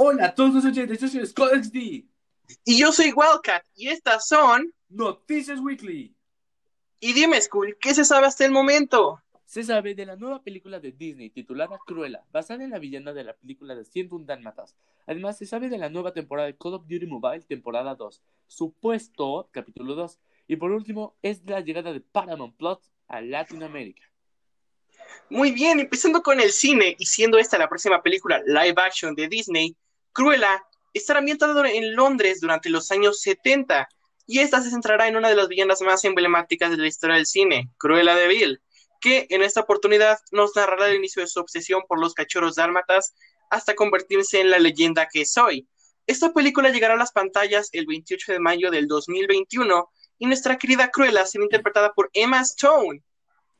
Hola a todos los oyentes, yo soy Scott. Y yo soy Wildcat, y estas son. Noticias Weekly. Y dime, Skull, ¿qué se sabe hasta el momento? Se sabe de la nueva película de Disney titulada Cruella, basada en la villana de la película de 101 Dálmatas. Además, se sabe de la nueva temporada de Call of Duty Mobile, temporada 2, supuesto capítulo 2. Y por último, es la llegada de Paramount Plus a Latinoamérica. Muy bien, empezando con el cine y siendo esta la próxima película live action de Disney, Cruella estará ambientada en Londres durante los años 70 y esta se centrará en una de las villanas más emblemáticas de la historia del cine, Cruella de Vil, que en esta oportunidad nos narrará el inicio de su obsesión por los cachorros dálmatas hasta convertirse en la leyenda que soy. Esta película llegará a las pantallas el 28 de mayo del 2021 y nuestra querida Cruella será interpretada por Emma Stone.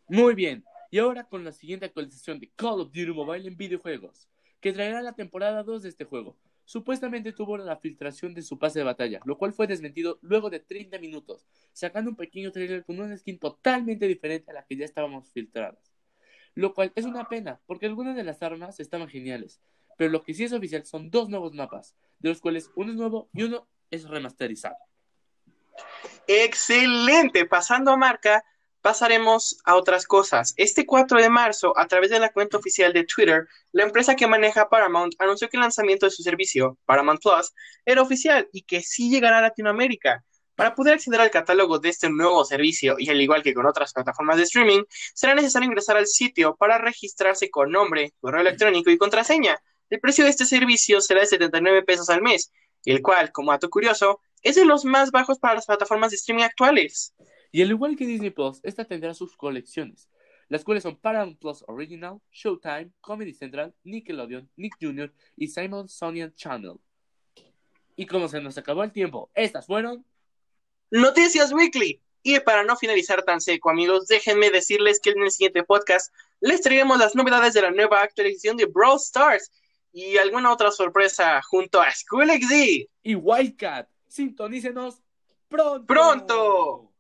Muy bien, y ahora con la siguiente actualización de Call of Duty Mobile en videojuegos, que traerá la temporada 2 de este juego. Supuestamente tuvo la filtración de su pase de batalla, lo cual fue desmentido luego de 30 minutos, sacando un pequeño trailer con una skin totalmente diferente a la que ya estábamos filtradas. Lo cual es una pena, porque algunas de las armas estaban geniales, pero lo que sí es oficial son dos nuevos mapas, de los cuales uno es nuevo y uno es remasterizado. Excelente, pasando a marca, pasaremos a otras cosas. Este 4 de marzo, a través de la cuenta oficial de Twitter, la empresa que maneja Paramount anunció que el lanzamiento de su servicio, Paramount Plus, era oficial y que sí llegará a Latinoamérica. Para poder acceder al catálogo de este nuevo servicio, y al igual que con otras plataformas de streaming, será necesario ingresar al sitio para registrarse con nombre, correo electrónico y contraseña. El precio de este servicio será de 79 pesos al mes, el cual, como dato curioso, es de los más bajos para las plataformas de streaming actuales. Y al igual que Disney Plus, esta tendrá sus colecciones, las cuales son Paramount Plus Original, Showtime, Comedy Central, Nickelodeon, Nick Jr. y Simon Sonian Channel. Y como se nos acabó el tiempo, estas fueron Noticias Weekly. Y para no finalizar tan seco, amigos, déjenme decirles que en el siguiente podcast les traeremos las novedades de la nueva actualización de Brawl Stars y alguna otra sorpresa junto a School XD y Wildcat. Sintonícenos pronto. ¡Pronto!